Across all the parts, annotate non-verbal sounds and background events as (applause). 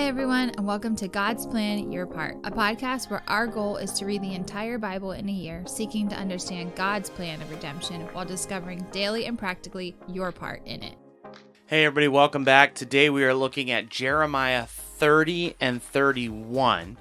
Hi, everyone, and welcome to God's Plan Your Part, a podcast where our goal is to read the entire Bible in a year, seeking to understand God's plan of redemption while discovering daily and practically your part in it. Hey, everybody, welcome back. Today we are looking at Jeremiah 30 and 31.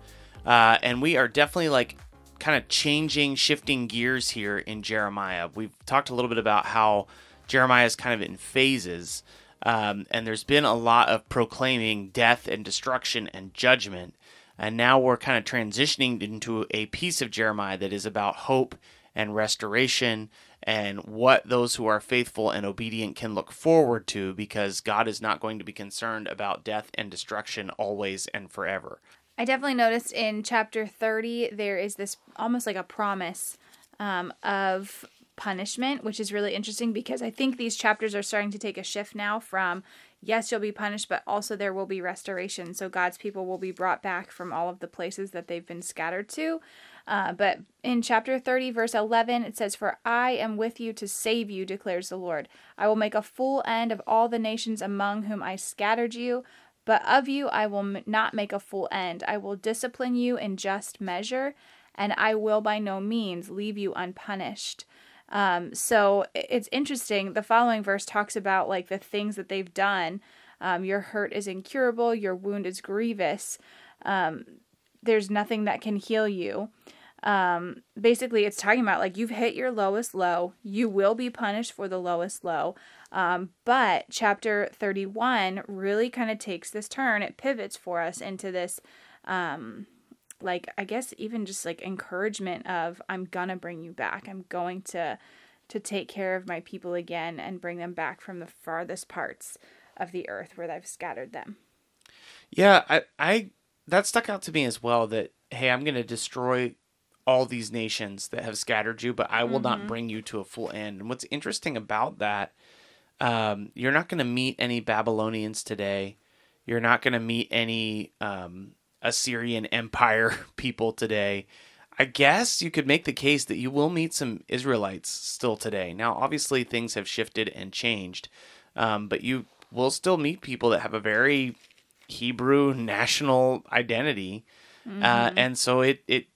Uh, and we are definitely like kind of changing, shifting gears here in Jeremiah. We've talked a little bit about how Jeremiah is kind of in phases. Um, and there's been a lot of proclaiming death and destruction and judgment. And now we're kind of transitioning into a piece of Jeremiah that is about hope and restoration and what those who are faithful and obedient can look forward to because God is not going to be concerned about death and destruction always and forever. I definitely noticed in chapter 30, there is this almost like a promise um, of punishment, which is really interesting because I think these chapters are starting to take a shift now from yes, you'll be punished, but also there will be restoration. So God's people will be brought back from all of the places that they've been scattered to. Uh, but in chapter 30, verse 11, it says, For I am with you to save you, declares the Lord. I will make a full end of all the nations among whom I scattered you. But of you I will not make a full end. I will discipline you in just measure, and I will by no means leave you unpunished. Um, so it's interesting. The following verse talks about like the things that they've done. Um, your hurt is incurable, your wound is grievous. Um, there's nothing that can heal you. Um, basically, it's talking about like you've hit your lowest low, you will be punished for the lowest low. Um, but chapter 31 really kind of takes this turn, it pivots for us into this um, like I guess even just like encouragement of I'm gonna bring you back. I'm going to to take care of my people again and bring them back from the farthest parts of the earth where I've scattered them. Yeah, I I that stuck out to me as well that hey, I'm going to destroy all these nations that have scattered you, but I will mm-hmm. not bring you to a full end. And what's interesting about that um, you're not going to meet any Babylonians today. You're not going to meet any um, Assyrian Empire (laughs) people today. I guess you could make the case that you will meet some Israelites still today. Now, obviously, things have shifted and changed, um, but you will still meet people that have a very Hebrew national identity, uh, mm-hmm. uh, and so it it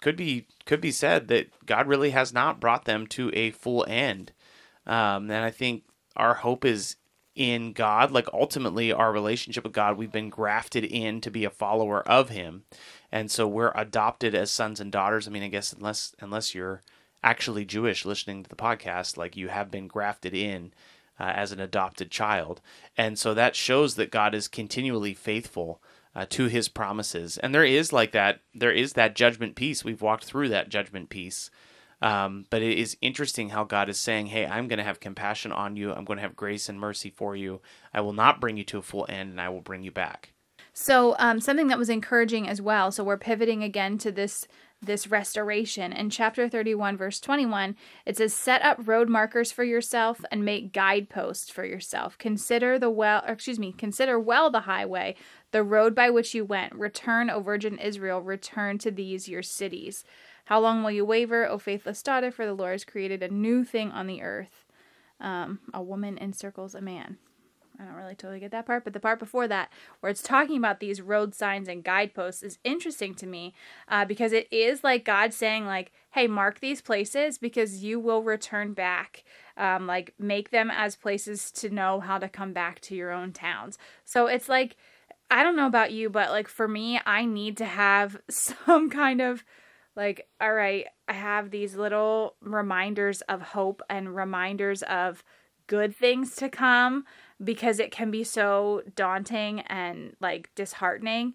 could be could be said that God really has not brought them to a full end. Um, and I think our hope is in God. Like ultimately, our relationship with God, we've been grafted in to be a follower of Him, and so we're adopted as sons and daughters. I mean, I guess unless unless you're actually Jewish listening to the podcast, like you have been grafted in uh, as an adopted child, and so that shows that God is continually faithful. Uh, to his promises and there is like that there is that judgment piece we've walked through that judgment piece um, but it is interesting how God is saying, Hey, I'm going to have compassion on you. I'm going to have grace and mercy for you. I will not bring you to a full end, and I will bring you back. So, um, something that was encouraging as well. So, we're pivoting again to this this restoration. In chapter 31, verse 21, it says, Set up road markers for yourself and make guideposts for yourself. Consider the well, excuse me, consider well the highway, the road by which you went. Return, O Virgin Israel, return to these your cities. How long will you waver, O faithless daughter? For the Lord has created a new thing on the earth. Um, a woman encircles a man. I don't really totally get that part, but the part before that, where it's talking about these road signs and guideposts, is interesting to me uh, because it is like God saying, like, "Hey, mark these places because you will return back. Um, like, make them as places to know how to come back to your own towns." So it's like, I don't know about you, but like for me, I need to have (laughs) some kind of like all right i have these little reminders of hope and reminders of good things to come because it can be so daunting and like disheartening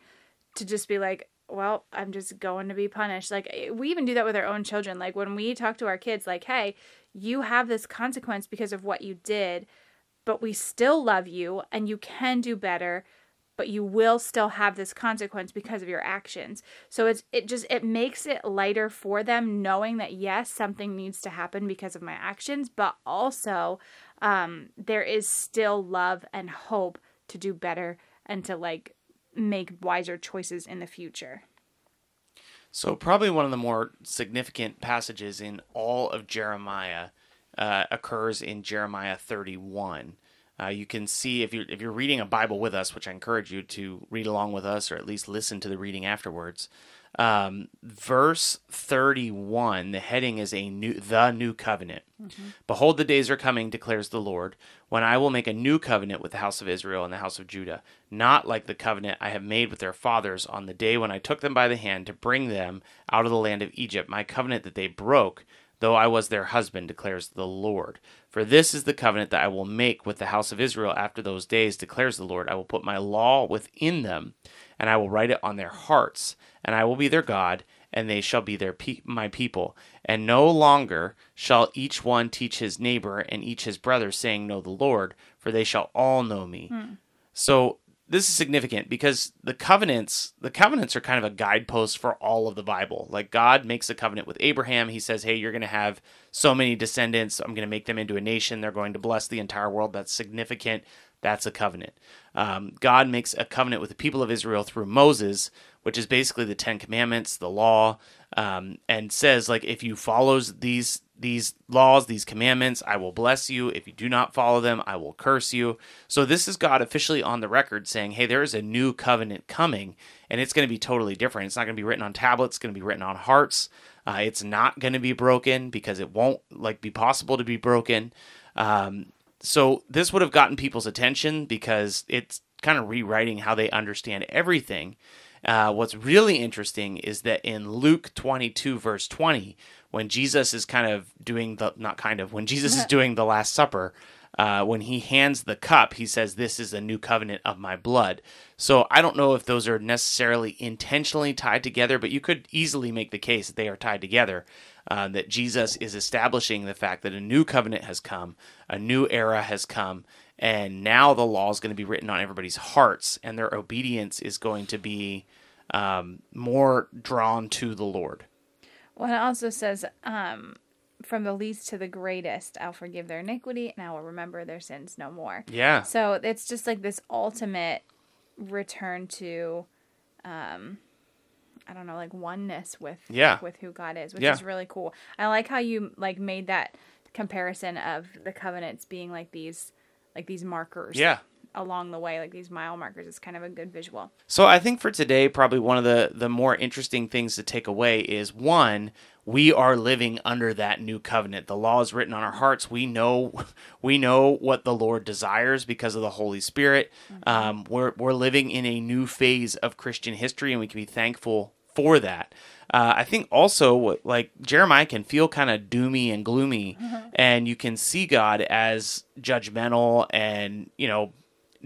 to just be like well i'm just going to be punished. Like eh, we even do that with our own children. Like when we talk to our kids like hey you have this consequence because of what you did but we still love you and you can do better but you will still have this consequence because of your actions. So it's it just it makes it lighter for them knowing that yes, something needs to happen because of my actions, but also um, there is still love and hope to do better and to like make wiser choices in the future. So probably one of the more significant passages in all of Jeremiah uh, occurs in Jeremiah 31. Uh, you can see if you're if you're reading a Bible with us, which I encourage you to read along with us, or at least listen to the reading afterwards. Um, verse thirty-one, the heading is a new the new covenant. Mm-hmm. Behold, the days are coming, declares the Lord, when I will make a new covenant with the house of Israel and the house of Judah, not like the covenant I have made with their fathers on the day when I took them by the hand to bring them out of the land of Egypt, my covenant that they broke though I was their husband, declares the Lord. For this is the covenant that I will make with the house of Israel after those days, declares the Lord. I will put my law within them, and I will write it on their hearts, and I will be their God, and they shall be their pe- my people. And no longer shall each one teach his neighbor and each his brother, saying, Know the Lord, for they shall all know me. Hmm. So this is significant because the covenants the covenants are kind of a guidepost for all of the bible. Like god makes a covenant with abraham. He says hey you're going to have so many descendants. I'm going to make them into a nation. They're going to bless the entire world. That's significant. That's a covenant. Um, god makes a covenant with the people of israel through moses which is basically the ten commandments the law um, and says like if you follows these these laws, these commandments, I will bless you. If you do not follow them, I will curse you. So this is God officially on the record saying, hey, there is a new covenant coming, and it's going to be totally different. It's not going to be written on tablets, it's going to be written on hearts. Uh, it's not going to be broken because it won't like be possible to be broken. Um, so this would have gotten people's attention because it's kind of rewriting how they understand everything. Uh, what's really interesting is that in Luke 22, verse 20, when Jesus is kind of doing the, not kind of, when Jesus is (laughs) doing the Last Supper, uh, when he hands the cup, he says, This is a new covenant of my blood. So I don't know if those are necessarily intentionally tied together, but you could easily make the case that they are tied together. Uh, that Jesus is establishing the fact that a new covenant has come, a new era has come, and now the law is going to be written on everybody's hearts, and their obedience is going to be um, more drawn to the Lord. Well, it also says, um, from the least to the greatest, I'll forgive their iniquity and I will remember their sins no more. Yeah. So it's just like this ultimate return to, um, I don't know, like oneness with yeah. with who God is, which yeah. is really cool. I like how you like made that comparison of the covenants being like these like these markers. Yeah along the way, like these mile markers. It's kind of a good visual. So I think for today, probably one of the the more interesting things to take away is one, we are living under that new covenant. The law is written on our hearts. We know (laughs) we know what the Lord desires because of the Holy Spirit. Mm-hmm. Um, we're we're living in a new phase of Christian history, and we can be thankful for that. Uh, I think also like Jeremiah can feel kind of doomy and gloomy, mm-hmm. and you can see God as judgmental and you know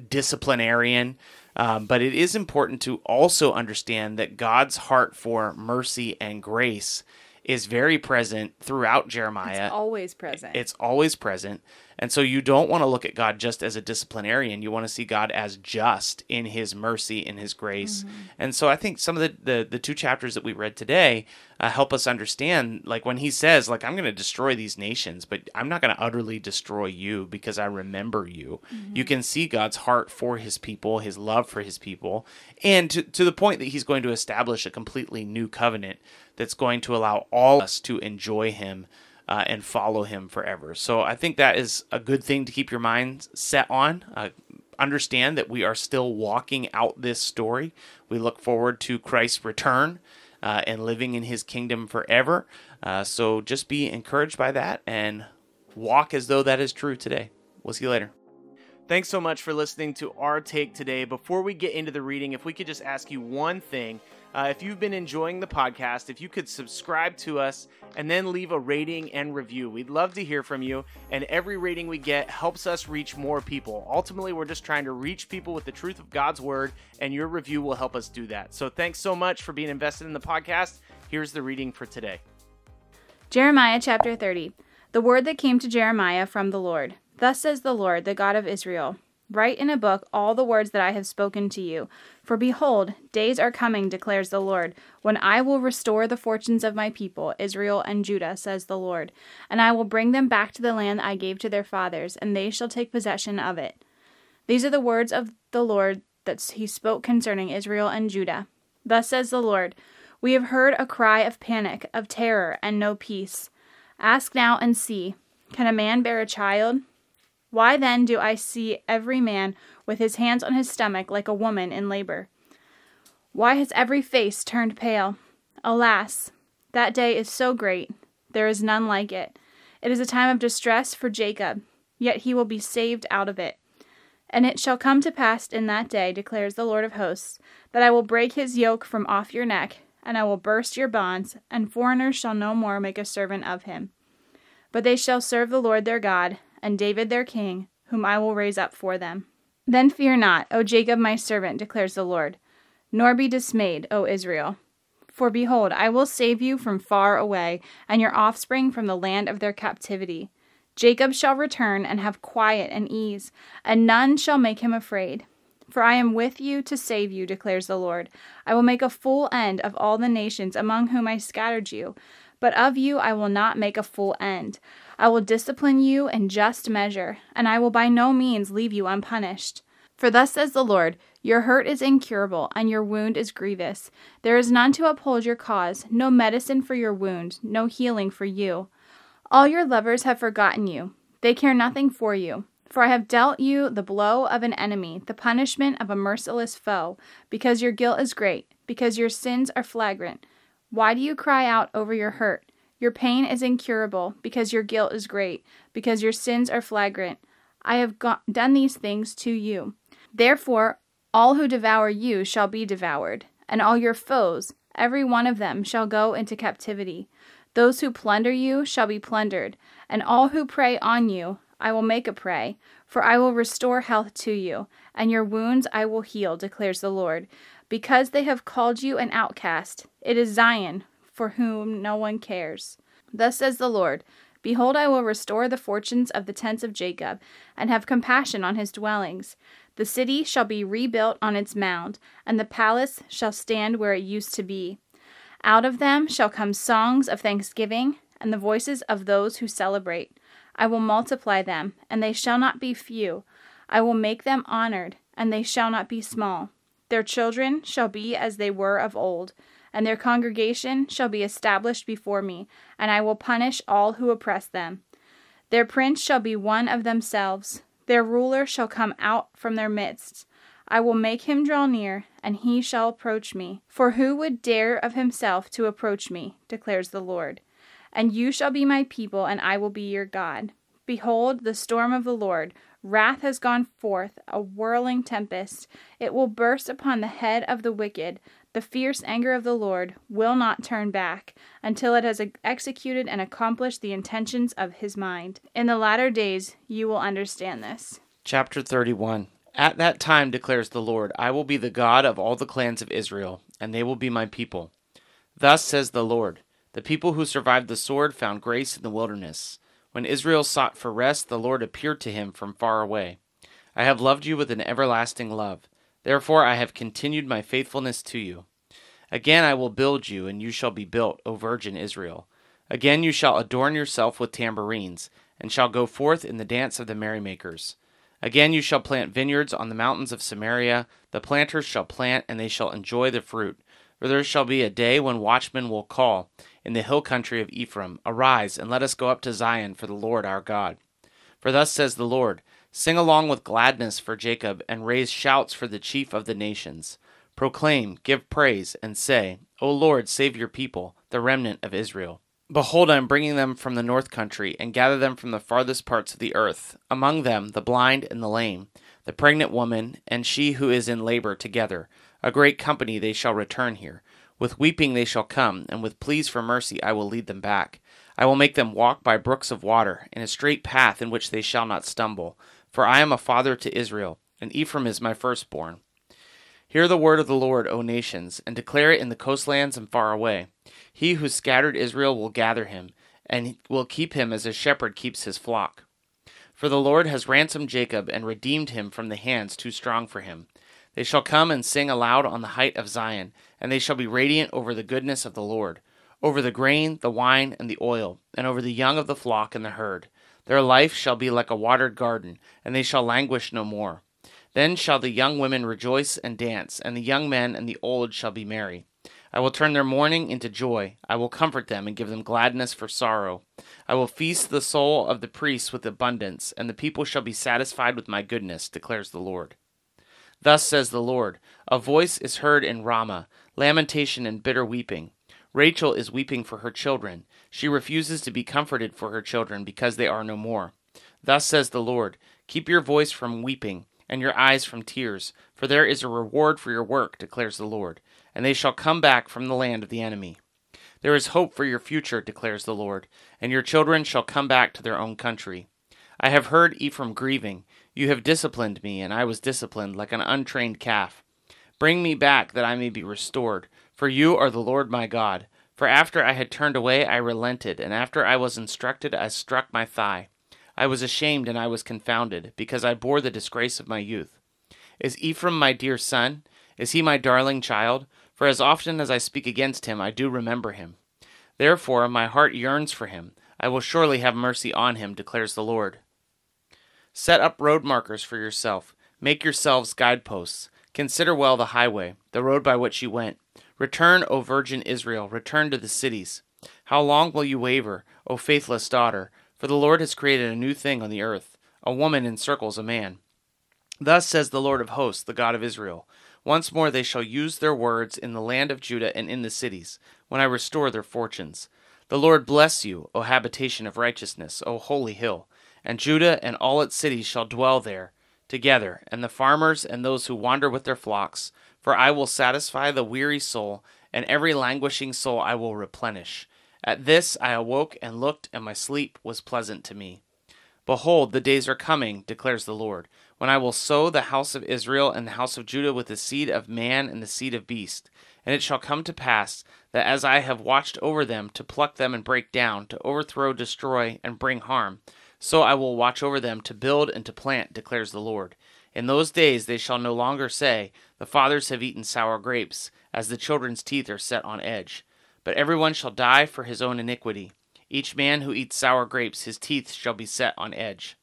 disciplinarian. Um, but it is important to also understand that God's heart for mercy and grace is very present throughout Jeremiah. It's always present. It's always present. And so you don't want to look at God just as a disciplinarian. You want to see God as just in his mercy, in his grace. Mm-hmm. And so I think some of the, the, the two chapters that we read today uh, help us understand, like when he says, like, I'm going to destroy these nations, but I'm not going to utterly destroy you because I remember you. Mm-hmm. You can see God's heart for his people, his love for his people, and to, to the point that he's going to establish a completely new covenant that's going to allow all of us to enjoy him uh, and follow him forever. So I think that is a good thing to keep your mind set on. Uh, understand that we are still walking out this story. We look forward to Christ's return uh, and living in his kingdom forever. Uh, so just be encouraged by that and walk as though that is true today. We'll see you later. Thanks so much for listening to our take today. Before we get into the reading, if we could just ask you one thing uh, if you've been enjoying the podcast, if you could subscribe to us and then leave a rating and review, we'd love to hear from you. And every rating we get helps us reach more people. Ultimately, we're just trying to reach people with the truth of God's word, and your review will help us do that. So thanks so much for being invested in the podcast. Here's the reading for today Jeremiah chapter 30. The word that came to Jeremiah from the Lord. Thus says the Lord, the God of Israel. Write in a book all the words that I have spoken to you. For behold, days are coming, declares the Lord, when I will restore the fortunes of my people, Israel and Judah, says the Lord. And I will bring them back to the land I gave to their fathers, and they shall take possession of it. These are the words of the Lord that he spoke concerning Israel and Judah. Thus says the Lord We have heard a cry of panic, of terror, and no peace. Ask now and see Can a man bear a child? Why then do I see every man with his hands on his stomach like a woman in labor? Why has every face turned pale? Alas, that day is so great, there is none like it. It is a time of distress for Jacob, yet he will be saved out of it. And it shall come to pass in that day, declares the Lord of hosts, that I will break his yoke from off your neck, and I will burst your bonds, and foreigners shall no more make a servant of him. But they shall serve the Lord their God, and David their king, whom I will raise up for them. Then fear not, O Jacob my servant, declares the Lord, nor be dismayed, O Israel. For behold, I will save you from far away, and your offspring from the land of their captivity. Jacob shall return and have quiet and ease, and none shall make him afraid. For I am with you to save you, declares the Lord. I will make a full end of all the nations among whom I scattered you, but of you I will not make a full end. I will discipline you in just measure, and I will by no means leave you unpunished. For thus says the Lord Your hurt is incurable, and your wound is grievous. There is none to uphold your cause, no medicine for your wound, no healing for you. All your lovers have forgotten you, they care nothing for you. For I have dealt you the blow of an enemy, the punishment of a merciless foe, because your guilt is great, because your sins are flagrant. Why do you cry out over your hurt? Your pain is incurable, because your guilt is great, because your sins are flagrant. I have done these things to you. Therefore, all who devour you shall be devoured, and all your foes, every one of them, shall go into captivity. Those who plunder you shall be plundered, and all who prey on you I will make a prey, for I will restore health to you, and your wounds I will heal, declares the Lord. Because they have called you an outcast, it is Zion, for whom no one cares. Thus says the Lord Behold, I will restore the fortunes of the tents of Jacob, and have compassion on his dwellings. The city shall be rebuilt on its mound, and the palace shall stand where it used to be. Out of them shall come songs of thanksgiving, and the voices of those who celebrate. I will multiply them, and they shall not be few. I will make them honored, and they shall not be small. Their children shall be as they were of old, and their congregation shall be established before me, and I will punish all who oppress them. Their prince shall be one of themselves, their ruler shall come out from their midst. I will make him draw near, and he shall approach me. For who would dare of himself to approach me, declares the Lord. And you shall be my people, and I will be your God. Behold, the storm of the Lord, wrath has gone forth, a whirling tempest. It will burst upon the head of the wicked. The fierce anger of the Lord will not turn back until it has executed and accomplished the intentions of his mind. In the latter days you will understand this. Chapter 31 At that time, declares the Lord, I will be the God of all the clans of Israel, and they will be my people. Thus says the Lord. The people who survived the sword found grace in the wilderness. When Israel sought for rest, the Lord appeared to him from far away. I have loved you with an everlasting love. Therefore I have continued my faithfulness to you. Again I will build you, and you shall be built, O virgin Israel. Again you shall adorn yourself with tambourines, and shall go forth in the dance of the merrymakers. Again you shall plant vineyards on the mountains of Samaria. The planters shall plant, and they shall enjoy the fruit. For there shall be a day when watchmen will call in the hill country of Ephraim, Arise, and let us go up to Zion for the Lord our God. For thus says the Lord Sing along with gladness for Jacob, and raise shouts for the chief of the nations. Proclaim, give praise, and say, O Lord, save your people, the remnant of Israel. Behold, I am bringing them from the north country, and gather them from the farthest parts of the earth, among them the blind and the lame, the pregnant woman, and she who is in labor together a great company they shall return here. With weeping they shall come, and with pleas for mercy I will lead them back. I will make them walk by brooks of water, in a straight path in which they shall not stumble. For I am a father to Israel, and Ephraim is my firstborn. Hear the word of the Lord, O nations, and declare it in the coastlands and far away. He who scattered Israel will gather him, and will keep him as a shepherd keeps his flock. For the Lord has ransomed Jacob and redeemed him from the hands too strong for him. They shall come and sing aloud on the height of Zion, and they shall be radiant over the goodness of the Lord, over the grain, the wine, and the oil, and over the young of the flock and the herd. Their life shall be like a watered garden, and they shall languish no more. Then shall the young women rejoice and dance, and the young men and the old shall be merry. I will turn their mourning into joy. I will comfort them and give them gladness for sorrow. I will feast the soul of the priests with abundance, and the people shall be satisfied with my goodness, declares the Lord. Thus says the Lord A voice is heard in Ramah, lamentation and bitter weeping. Rachel is weeping for her children. She refuses to be comforted for her children because they are no more. Thus says the Lord Keep your voice from weeping, and your eyes from tears, for there is a reward for your work, declares the Lord and they shall come back from the land of the enemy. There is hope for your future, declares the Lord, and your children shall come back to their own country. I have heard Ephraim grieving. You have disciplined me, and I was disciplined like an untrained calf. Bring me back that I may be restored, for you are the Lord my God. For after I had turned away, I relented, and after I was instructed, I struck my thigh. I was ashamed and I was confounded, because I bore the disgrace of my youth. Is Ephraim my dear son? Is he my darling child? For as often as I speak against him, I do remember him. Therefore my heart yearns for him. I will surely have mercy on him, declares the Lord. Set up road markers for yourself. Make yourselves guideposts. Consider well the highway, the road by which you went. Return, O virgin Israel, return to the cities. How long will you waver, O faithless daughter? For the Lord has created a new thing on the earth. A woman encircles a man. Thus says the Lord of hosts, the God of Israel once more they shall use their words in the land of Judah and in the cities, when I restore their fortunes. The Lord bless you, O habitation of righteousness, O holy hill. And Judah and all its cities shall dwell there together, and the farmers and those who wander with their flocks. For I will satisfy the weary soul, and every languishing soul I will replenish. At this I awoke and looked, and my sleep was pleasant to me. Behold, the days are coming, declares the Lord, when I will sow the house of Israel and the house of Judah with the seed of man and the seed of beast. And it shall come to pass that as I have watched over them to pluck them and break down, to overthrow, destroy, and bring harm, so I will watch over them to build and to plant, declares the Lord. In those days they shall no longer say, The fathers have eaten sour grapes, as the children's teeth are set on edge. But every one shall die for his own iniquity. Each man who eats sour grapes, his teeth shall be set on edge.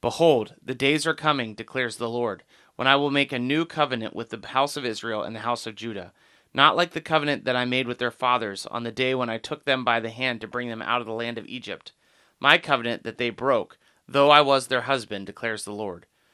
Behold, the days are coming, declares the Lord, when I will make a new covenant with the house of Israel and the house of Judah, not like the covenant that I made with their fathers on the day when I took them by the hand to bring them out of the land of Egypt. My covenant that they broke, though I was their husband, declares the Lord.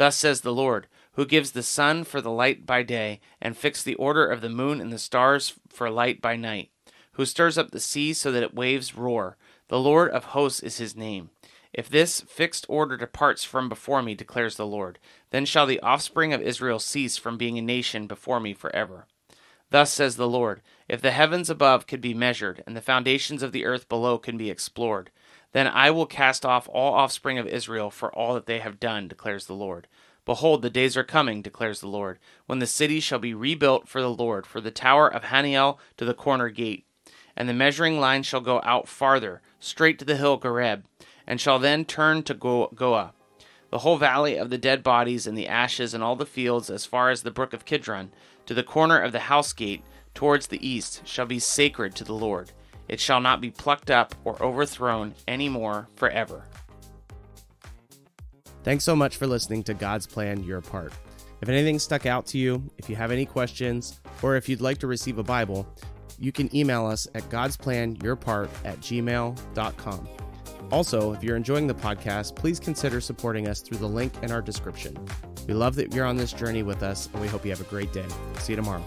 Thus says the Lord, who gives the sun for the light by day, and fix the order of the moon and the stars for light by night, who stirs up the sea so that its waves roar. The Lord of hosts is his name. If this fixed order departs from before me, declares the Lord, then shall the offspring of Israel cease from being a nation before me forever. Thus says the Lord If the heavens above could be measured, and the foundations of the earth below can be explored, then I will cast off all offspring of Israel for all that they have done, declares the Lord. Behold, the days are coming, declares the Lord, when the city shall be rebuilt for the Lord, for the tower of Hananel to the corner gate. And the measuring line shall go out farther, straight to the hill Gareb, and shall then turn to Goah the whole valley of the dead bodies and the ashes and all the fields as far as the brook of Kidron, to the corner of the house gate towards the east, shall be sacred to the Lord. It shall not be plucked up or overthrown any more forever. Thanks so much for listening to God's Plan Your Part. If anything stuck out to you, if you have any questions, or if you'd like to receive a Bible, you can email us at godsplanyourpart at gmail.com. Also, if you're enjoying the podcast, please consider supporting us through the link in our description. We love that you're on this journey with us, and we hope you have a great day. See you tomorrow.